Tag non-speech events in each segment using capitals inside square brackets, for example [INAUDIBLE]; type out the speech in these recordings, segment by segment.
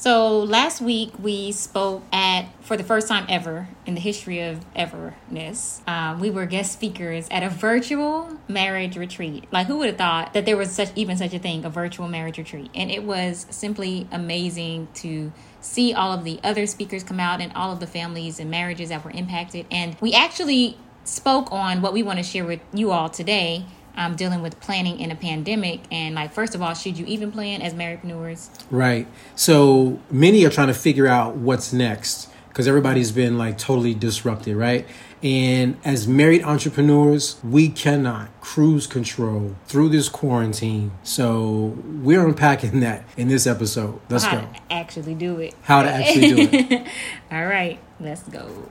So last week we spoke at, for the first time ever in the history of everness, um, we were guest speakers at a virtual marriage retreat. Like who would have thought that there was such even such a thing, a virtual marriage retreat? And it was simply amazing to see all of the other speakers come out and all of the families and marriages that were impacted. And we actually spoke on what we want to share with you all today um, dealing with planning in a pandemic and like first of all should you even plan as marriedpreneurs right so many are trying to figure out what's next because everybody's been like totally disrupted right and as married entrepreneurs, we cannot cruise control through this quarantine. So we're unpacking [LAUGHS] that in this episode. Let's How go. To actually do it. How to actually do it. [LAUGHS] All right, let's go.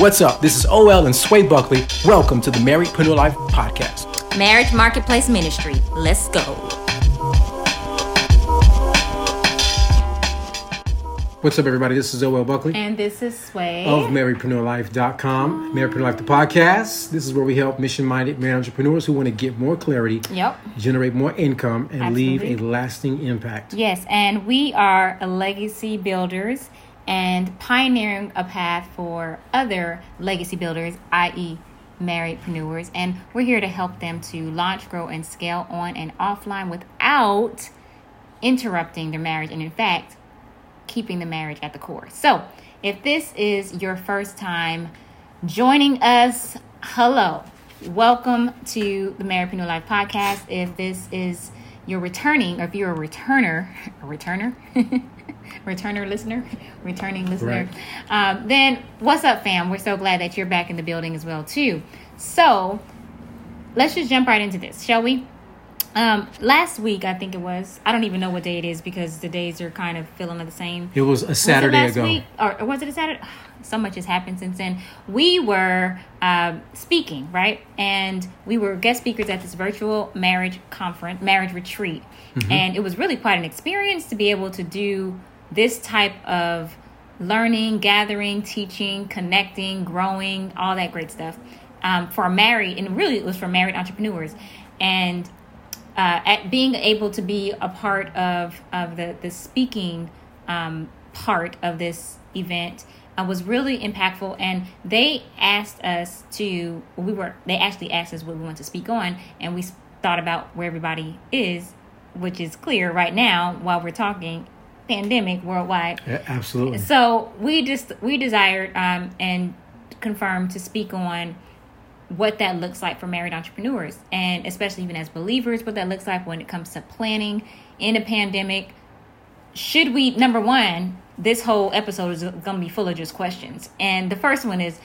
What's up? This is OL and Sway Buckley. Welcome to the Marriedpreneur Life Podcast. Marriage Marketplace Ministry. Let's go. What's up, everybody? This is OL Buckley. And this is Sway. of marriedpreneurlife.com. Marriedpreneur Life, the podcast. This is where we help mission minded married entrepreneurs who want to get more clarity, Yep. generate more income, and leave a lasting impact. Yes, and we are legacy builders and pioneering a path for other legacy builders, i.e., marriedpreneurs. And we're here to help them to launch, grow, and scale on and offline without interrupting their marriage. And in fact, keeping the marriage at the core. So, if this is your first time joining us, hello. Welcome to the Marriedpreneur Life podcast. If this is your returning, or if you're a returner, [LAUGHS] a returner, [LAUGHS] returner listener, [LAUGHS] returning listener, um, then what's up, fam? We're so glad that you're back in the building as well, too. So, let's just jump right into this, shall we? Um, last week, I think it was. I don't even know what day it is because the days are kind of feeling the same. It was a Was Saturday last ago. week? Or, was it a Saturday? [SIGHS] So much has happened since then. We were um, speaking, right? And we were guest speakers at this virtual marriage conference, marriage retreat. Mm-hmm. And it was really quite an experience to be able to do this type of learning, gathering, teaching, connecting, growing, all that great stuff um, for married, and really it was for married entrepreneurs. And uh, at being able to be a part of of the the speaking um, part of this event uh, was really impactful and they asked us to we were they actually asked us what we want to speak on and we thought about where everybody is which is clear right now while we're talking pandemic worldwide Yeah, absolutely. so we just we desired um, and confirmed to speak on what that looks like for married entrepreneurs, and especially even as believers, what that looks like when it comes to planning in a pandemic. Should we number one? This whole episode is going to be full of just questions, and the first one is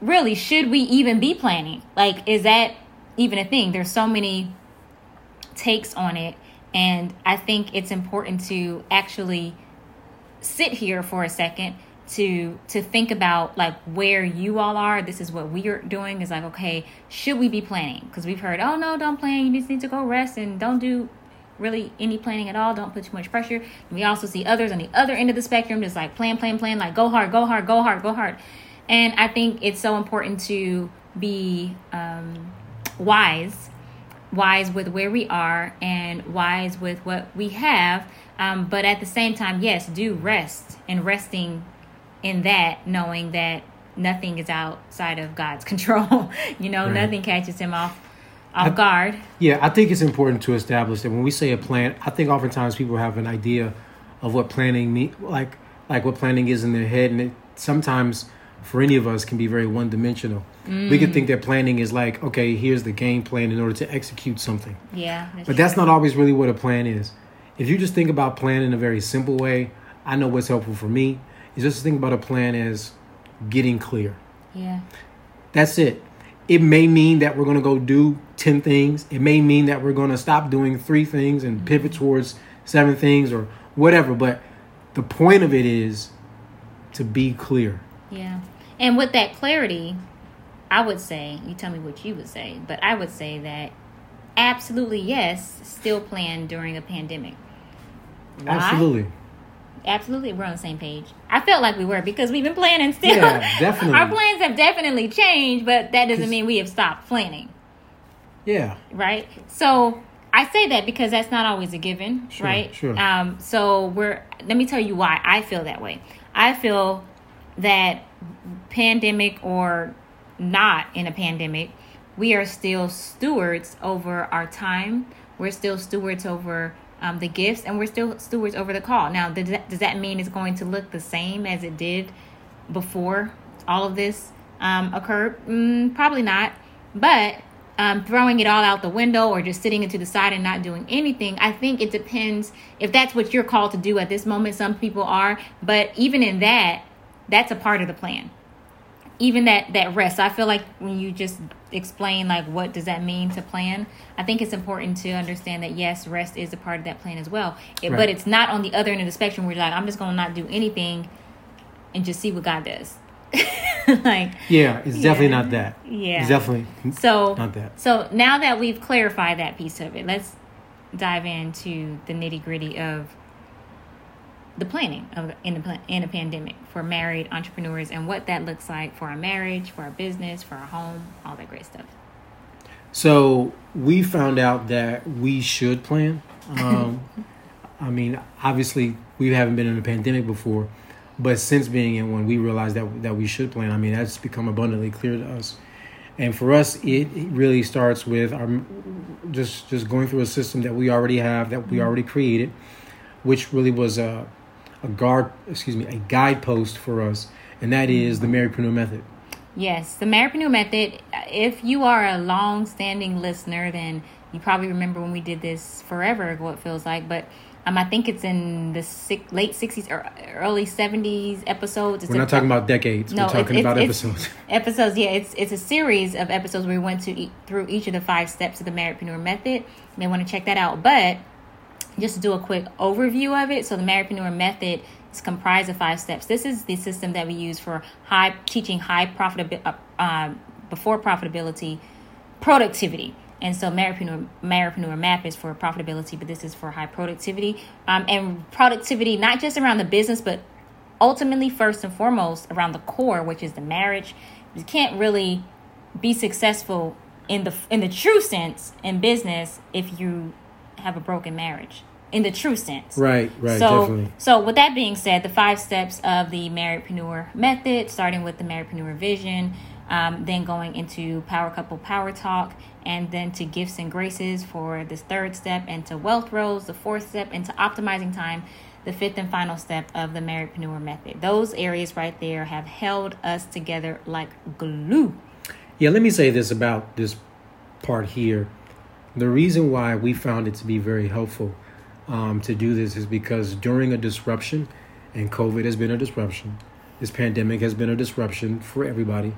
really should we even be planning? Like, is that even a thing? There's so many takes on it, and I think it's important to actually sit here for a second to to think about like where you all are. This is what we are doing. Is like okay should we be planning? Because we've heard oh no don't plan. You just need to go rest and don't do really any planning at all. Don't put too much pressure. And we also see others on the other end of the spectrum just like plan plan plan like go hard go hard go hard go hard. And i think it's so important to be um, wise wise with where we are and wise with what we have. Um, but at the same time, yes, do rest and resting in that, knowing that nothing is outside of God's [LAUGHS] control. you know, Right. nothing catches him off off guard. Yeah, I think it's important to establish that when we say a plan, I think oftentimes people have an idea of what planning mean, like like what planning is in their head, and it sometimes for any of us can be very one dimensional. We could mm. think that planning is like, okay, here's the game plan in order to execute something, Yeah, but that's not always really what a plan is. If you just think about plan in a very simple way, I know what's helpful for me is just to think about a plan as getting clear. yeah, That's it. It may mean that we're going to go do 10 things. It may mean that we're going to stop doing three things and pivot mm-hmm. towards seven things or whatever. But the point of it is to be clear. Yeah. And with that clarity, I would say, you tell me what you would say, but I would say that absolutely yes, still plan during a pandemic. Why? Absolutely. Absolutely, we're on the same page. I felt like we were because we've been planning still. Yeah, definitely. [LAUGHS] Our plans have definitely changed, but that doesn't mean we have stopped planning, Yeah. right? So I say that because that's not always a given, Sure, right? sure. Um, so we're. Let me tell you why I feel that way. I feel that pandemic or not in a pandemic, we are still stewards over our time. We're still stewards over um, the gifts, and we're still stewards over the call. Now, does that, does that mean it's going to look the same as it did before all of this um, occurred? Mm, probably not. But um, throwing it all out the window or just sitting it to the side and not doing anything, I think it depends if that's what you're called to do at this moment. Some people are, but even in that, that's a part of the plan even that that rest i feel like when you just explain like what does that mean to plan i think it's important to understand that yes rest is a part of that plan as well It- but it's not on the other end of the spectrum where you're like i'm just gonna not do anything and just see what god does [LAUGHS] like Yeah, it's definitely Yeah. not that. Yeah. It's definitely so not that. so now that we've clarified that piece of it let's dive into the nitty gritty of the planning of in a, in a pandemic for married entrepreneurs and what that looks like for our marriage, for our business, for our home, all that great stuff. So we found out that we should plan. Um, [LAUGHS] I mean, obviously, we haven't been in a pandemic before, but since being in one, we realized that that we should plan. I mean, that's become abundantly clear to us. And for us, it, it really starts with our just just going through a system that we already have, that we already created, which really was a a guard, excuse me, a guidepost for us, and that is the Marriedpreneur method. Yes, the Marriedpreneur method. If you are a long-standing listener, then you probably remember when we did this forever ago. It feels like, but um, I think it's in the six, late '60s or early '70s episodes. It's We're a- not talking about decades. No, We're talking it's- about it's- episodes. [LAUGHS] episodes yeah it's it's a series of episodes where we went to through each of the five steps of the marriedpreneur method you may want to check that out but just do a quick overview of it. So the marriedpreneur method is comprised of five steps. This is the system that we use for high teaching high profitability uh, um, before profitability productivity. And so marriedpreneur, marriedpreneur map is for profitability but this is for high productivity. Um, and productivity not just around the business but ultimately first and foremost around the core which is the marriage. You can't really be successful in the in the true sense in business if you have a broken marriage in the true sense Right, right, so definitely. so with that being said the five steps of the marriedpreneur method starting with the marriedpreneur vision um, then going into power couple power talk and then to gifts and graces for this third step and to wealth roles the fourth step and to optimizing time the fifth and final step of the marriedpreneur method those areas right there have held us together like glue Yeah, let me say this about this part here. The reason why we found it to be very helpful um, to do this is because during a disruption, and COVID has been a disruption, this pandemic has been a disruption for everybody,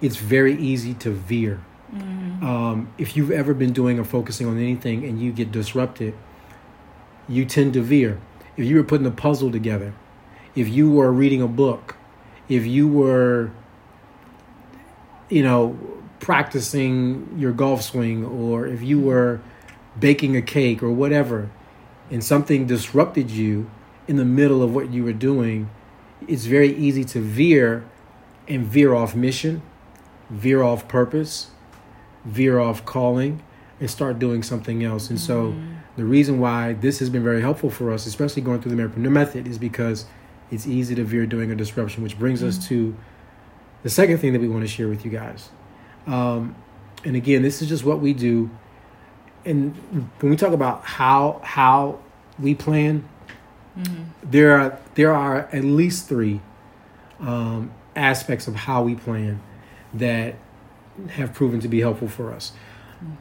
it's very easy to veer. Um, if you've ever been doing or focusing on anything and you get disrupted, you tend to veer. If you were putting a puzzle together, if you were reading a book, if you were you know, practicing your golf swing, or if you were baking a cake or whatever, and something disrupted you in the middle of what you were doing, it's very easy to veer and veer off mission, veer off purpose, veer off calling, and start doing something else. And so, the reason why this has been very helpful for us, especially going through the Marriedpreneur method, is because it's easy to veer doing a disruption, which brings us to the second thing that we want to share with you guys. Um, and again, this is just what we do. And when we talk about how how we plan, there are there are at least three um, aspects of how we plan that have proven to be helpful for us.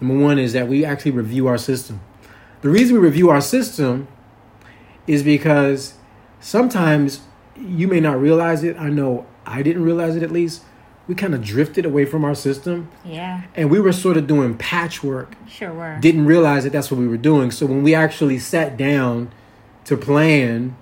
Number one is that we actually review our system. The reason we review our system is because sometimes you may not realize it. I know I didn't realize it at least. We kind of drifted away from our system yeah and we were sort of doing patchwork. sure were Didn't realize that that's what we were doing. So when we actually sat down to plan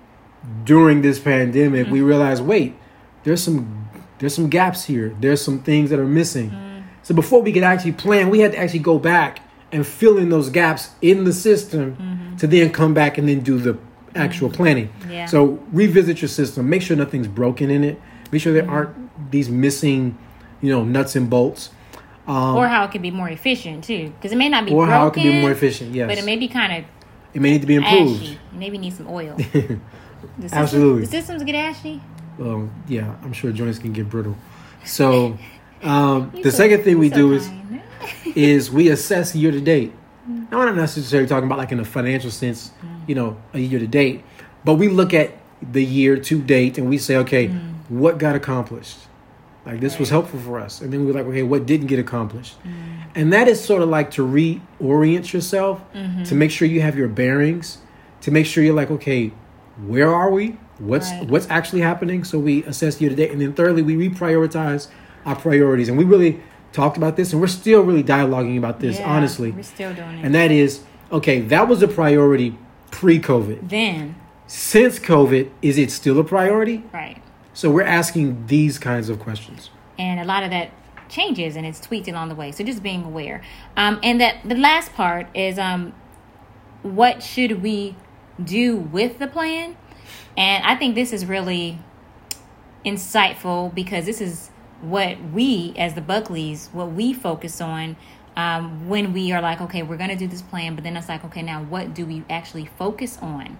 during this pandemic, we realized wait, there's some there's some gaps here. There's some things that are missing. Mm. So before we could actually plan, we had to actually go back and fill in those gaps in the system Mm-hmm. to then come back and then do the actual planning. Yeah. So revisit your system. Make sure nothing's broken in it. Make sure there aren't these missing, you know, nuts and bolts. Um, or how it could be more efficient too, because it may not be Or broken, how it can be more efficient. Yes. but it may be kind of It may need to be improved. ashy. Maybe need some oil. [LAUGHS] The system- Absolutely. the systems get ashy. Well, yeah, I'm sure joints can get brittle. So [LAUGHS] um, the so- second thing we so do is kind. [LAUGHS] is we assess year to date. Mm. Now, I'm not necessarily talking about like in a financial sense, mm. you know, a year to date, but we look at the year to date and we say, okay, mm. What got accomplished? Like this was helpful for us, and then we're like, okay, what didn't get accomplished? Mm-hmm. And that is sort of like to reorient yourself, mm-hmm. to make sure you have your bearings, to make sure you're like, okay, where are we? What's Right. what's actually happening? So we assess you today and then thirdly, we reprioritize our priorities, and we really talked about this, and we're still really dialoguing about this, Yeah, honestly. we're still doing it. And that is okay. That was a priority pre-COVID. then, Since COVID, is it still a priority? right, So we're asking these kinds of questions. and a lot of that changes and it's tweaked along the way. So just being aware. Um, and that the last part is um, what should we do with the plan? And I think this is really insightful because this is what we, as the Buckleys, what we focus on um, when we are like, okay, we're going to do this plan, but then it's like, okay, now what do we actually focus on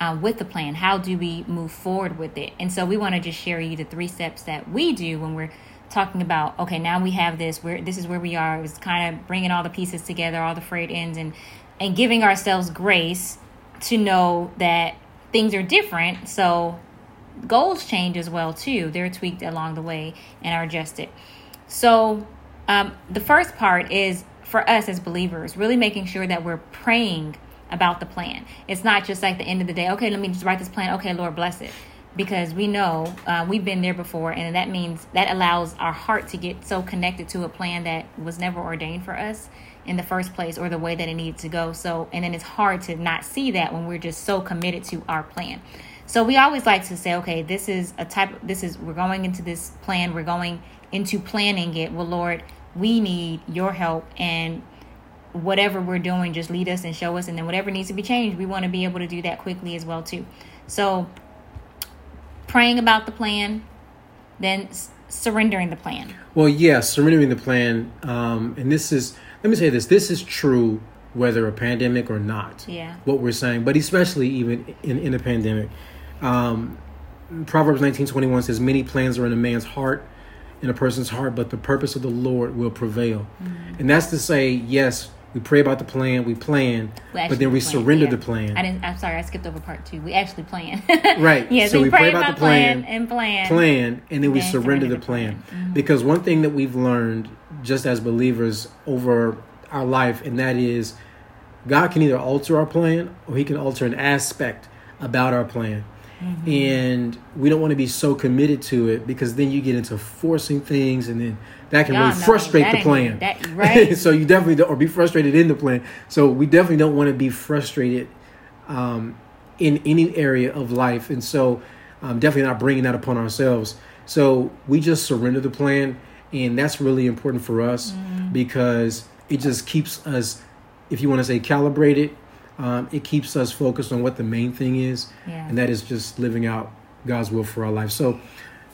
uh, with the plan? How do we move forward with it? And so we want to just share you the three steps that we do when we're talking about, okay, now we have this, where this is where we are. It's kind of bringing all the pieces together, all the frayed ends, and and giving ourselves grace to know that things are different. So goals change as well too. They're tweaked along the way and are adjusted. So um, the first part is for us as believers, really making sure that we're praying about the plan. It's not just like the end of the day. Okay, let me just write this plan. Okay, Lord bless it, because we know uh, we've been there before, and that means that allows our heart to get so connected to a plan that was never ordained for us in the first place or the way that it needed to go. So, and then it's hard to not see that when we're just so committed to our plan. So we always like to say, okay, this is a type. This is we're going into this plan. We're going into planning it. Well, Lord, we need your help and whatever we're doing, just lead us and show us. And then whatever needs to be changed, we want to be able to do that quickly as well too. So praying about the plan, then s- surrendering the plan. Well, yes, surrendering the plan. Um, and this is, let me say this this is true whether a pandemic or not. Yeah. What we're saying, but especially even in, in a pandemic. Um, Proverbs nineteen twenty one says, Many plans are in a man's heart, in a person's heart, but the purpose of the Lord will prevail. Mm-hmm. And that's to say, yes, we pray about the plan, we plan, We but then we plan, surrender yeah. the plan. I didn't. I'm sorry, I skipped over part two. We actually plan. [LAUGHS] Right. Yeah. So, we, pray, about, the plan, and plan. plan and then we Then surrender surrender the the plan, plan. Mm-hmm. because one thing that we've learned just as believers over our life and that is god can either alter our plan or he can alter an aspect about our plan Mm-hmm. and we don't want to be so committed to it because then you get into forcing things and then that can Y'all really frustrate the plan that- [LAUGHS] right. so you definitely don't or be frustrated in the plan so we definitely don't want to be frustrated um, in any area of life and so um, definitely not bringing that upon ourselves so we just surrender the plan and that's really important for us Mm-hmm. because it just keeps us if you want to say calibrated um, it keeps us focused on what the main thing is Yeah. and that is just living out god's will for our life. So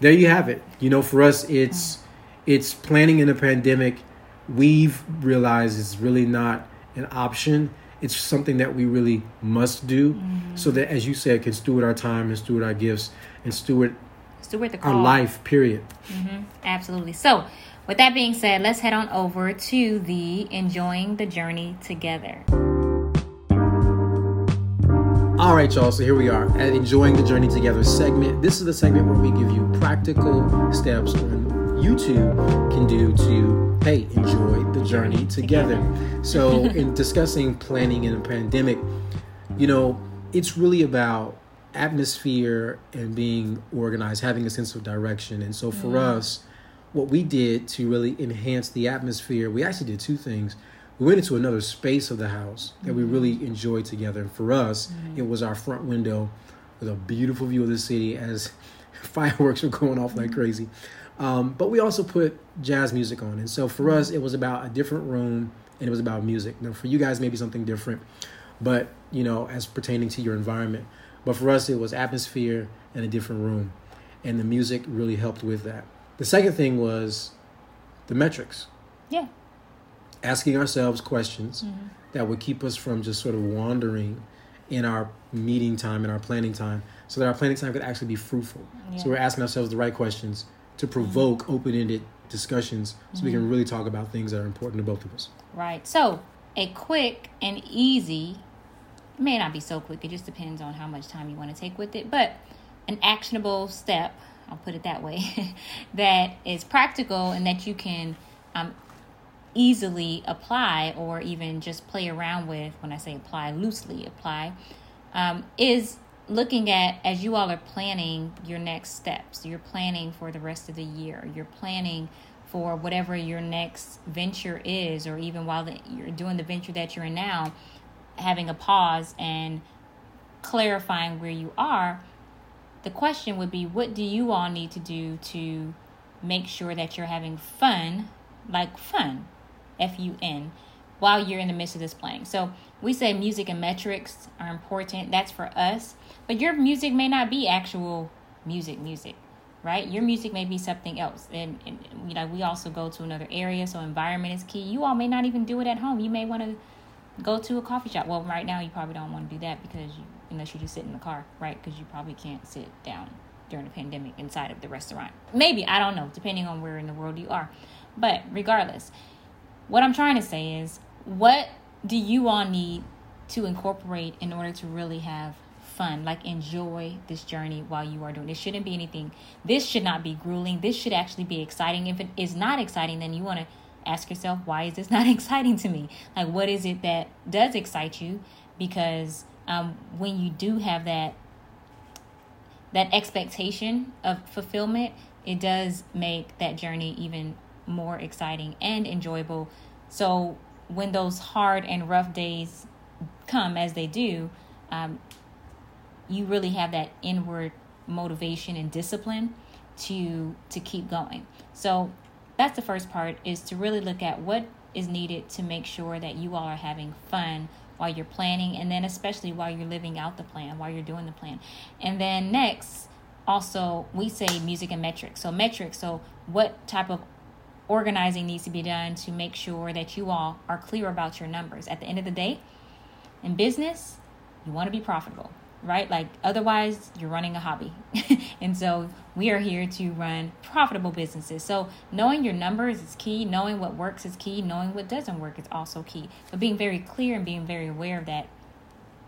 there you have it. You know for us it's mm. it's planning in a pandemic. We've realized it's really not an option. It's something that we really must do mm-hmm. so that as you said can steward our time and steward our gifts and steward Steward the our life period. Mm-hmm. Absolutely. So, with that being said, let's head on over to the enjoying the journey together. All right, y'all. So here we are at Enjoying the Journey Together segment. This is the segment where we give you practical steps on you two can do to, hey, enjoy the journey together. So, [LAUGHS] in discussing planning in a pandemic, you know, it's really about atmosphere and being organized, having a sense of direction. And so, for mm. us, what we did to really enhance the atmosphere, we actually did two things. We went into another space of the house that we really mm-hmm. enjoyed together. And for us, mm-hmm. it was our front window with a beautiful view of the city as [LAUGHS] fireworks were going off like mm-hmm. crazy. Um, but we also put jazz music on, and so for us, it was about a different room, and it was about music. Now, for you guys, maybe something different, but you know, as pertaining to your environment. But for us, it was atmosphere and a different room, and the music really helped with that. The second thing was the metrics. Yeah. Asking ourselves questions mm-hmm. that would keep us from just sort of wandering in our meeting time and our planning time so that our planning time could actually be fruitful. Yeah. So we're asking ourselves the right questions to provoke mm-hmm. open ended discussions so we can mm-hmm. really talk about things that are important to both of us. Right. So, a quick and easy, it may not be so quick, it just depends on how much time you want to take with it, but an actionable step, I'll put it that way, [LAUGHS] that is practical and that you can um, easily apply or even just play around with. When I say apply, loosely apply, um, is looking at as you all are planning your next steps. You're planning for the rest of the year. You're planning for whatever your next venture is, or even while the, you're doing the venture that you're in now, having a pause and clarifying where you are. The question would be what do you all need to do to make sure that you're having fun, like fun, F U N, while you're in the midst of this playing? So we say music and metrics are important. That's for us. But your music may not be actual music, music, right? Your music may be something else. And, and you know, we also go to another area, so environment is key. You all may not even do it at home. You may want to go to a coffee shop. Well, right now you probably don't want to do that because you, unless you just sit in the car, right? Because you probably can't sit down during the pandemic inside of the restaurant. Maybe I don't know, depending on where in the world you are. But regardless, what I'm trying to say is, what do you all need to incorporate in order to really have fun like enjoy this journey while you are doing? This shouldn't be anything. This should not be grueling. This should actually be exciting. If it is not exciting then you want to ask yourself why is this [LAUGHS] not exciting to me? Like what is it that does excite you? Because um, when you do have that that expectation of fulfillment it does make that journey even more exciting and enjoyable. So when those hard and rough days come as they do um, you really have that inward motivation and discipline to to keep going. So that's the first part is to really look at what is needed to make sure that you all are having fun while you're planning and then especially while you're living out the plan while you're doing the plan. And then next also we say music and metrics. So metrics so what type of organizing needs to be done to make sure that you all are clear about your numbers at the end of the day in business you want to be profitable right? Like otherwise, you're running a hobby. [LAUGHS] and so we are here to run profitable businesses. So knowing your numbers is key, knowing what works is key, knowing what doesn't work is also key. But being very clear and being very aware of that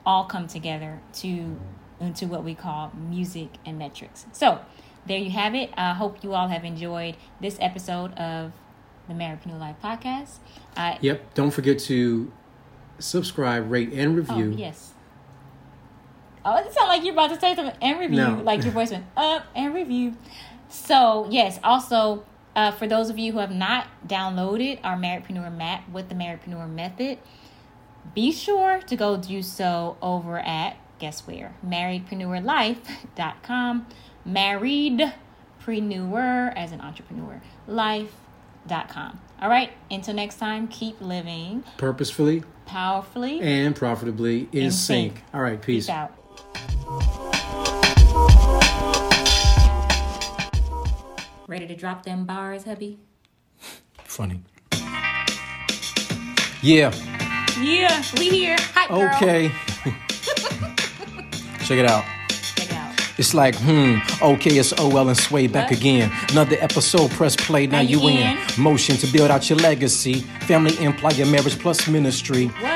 all come together to into what we call music and metrics. So there you have it. I hope you all have enjoyed this episode of the Marriedpreneur Life podcast. Uh, Yep. Don't forget to subscribe, rate, and oh, review. yes. Oh, it sounds like you're about to say something and review. No. Like your voice went up and review. So yes, also uh, for those of you who have not downloaded our Marriedpreneur map with the Marriedpreneur method, be sure to go do so over at guess where marriedpreneurlife.com marriedpreneur as an entrepreneur life.com all right until next time keep living Purposefully powerfully and profitably in, In sync. sync. All right. Peace. peace out ready to drop them bars hubby Funny. Yeah. yeah we here Hi. Okay. [LAUGHS] Check it out. Check it out. It's like, hmm, okay, it's OL and Sway back What? again. Another episode, press play, now, you in. Motion to build out your legacy. Family, employer, marriage plus ministry. What?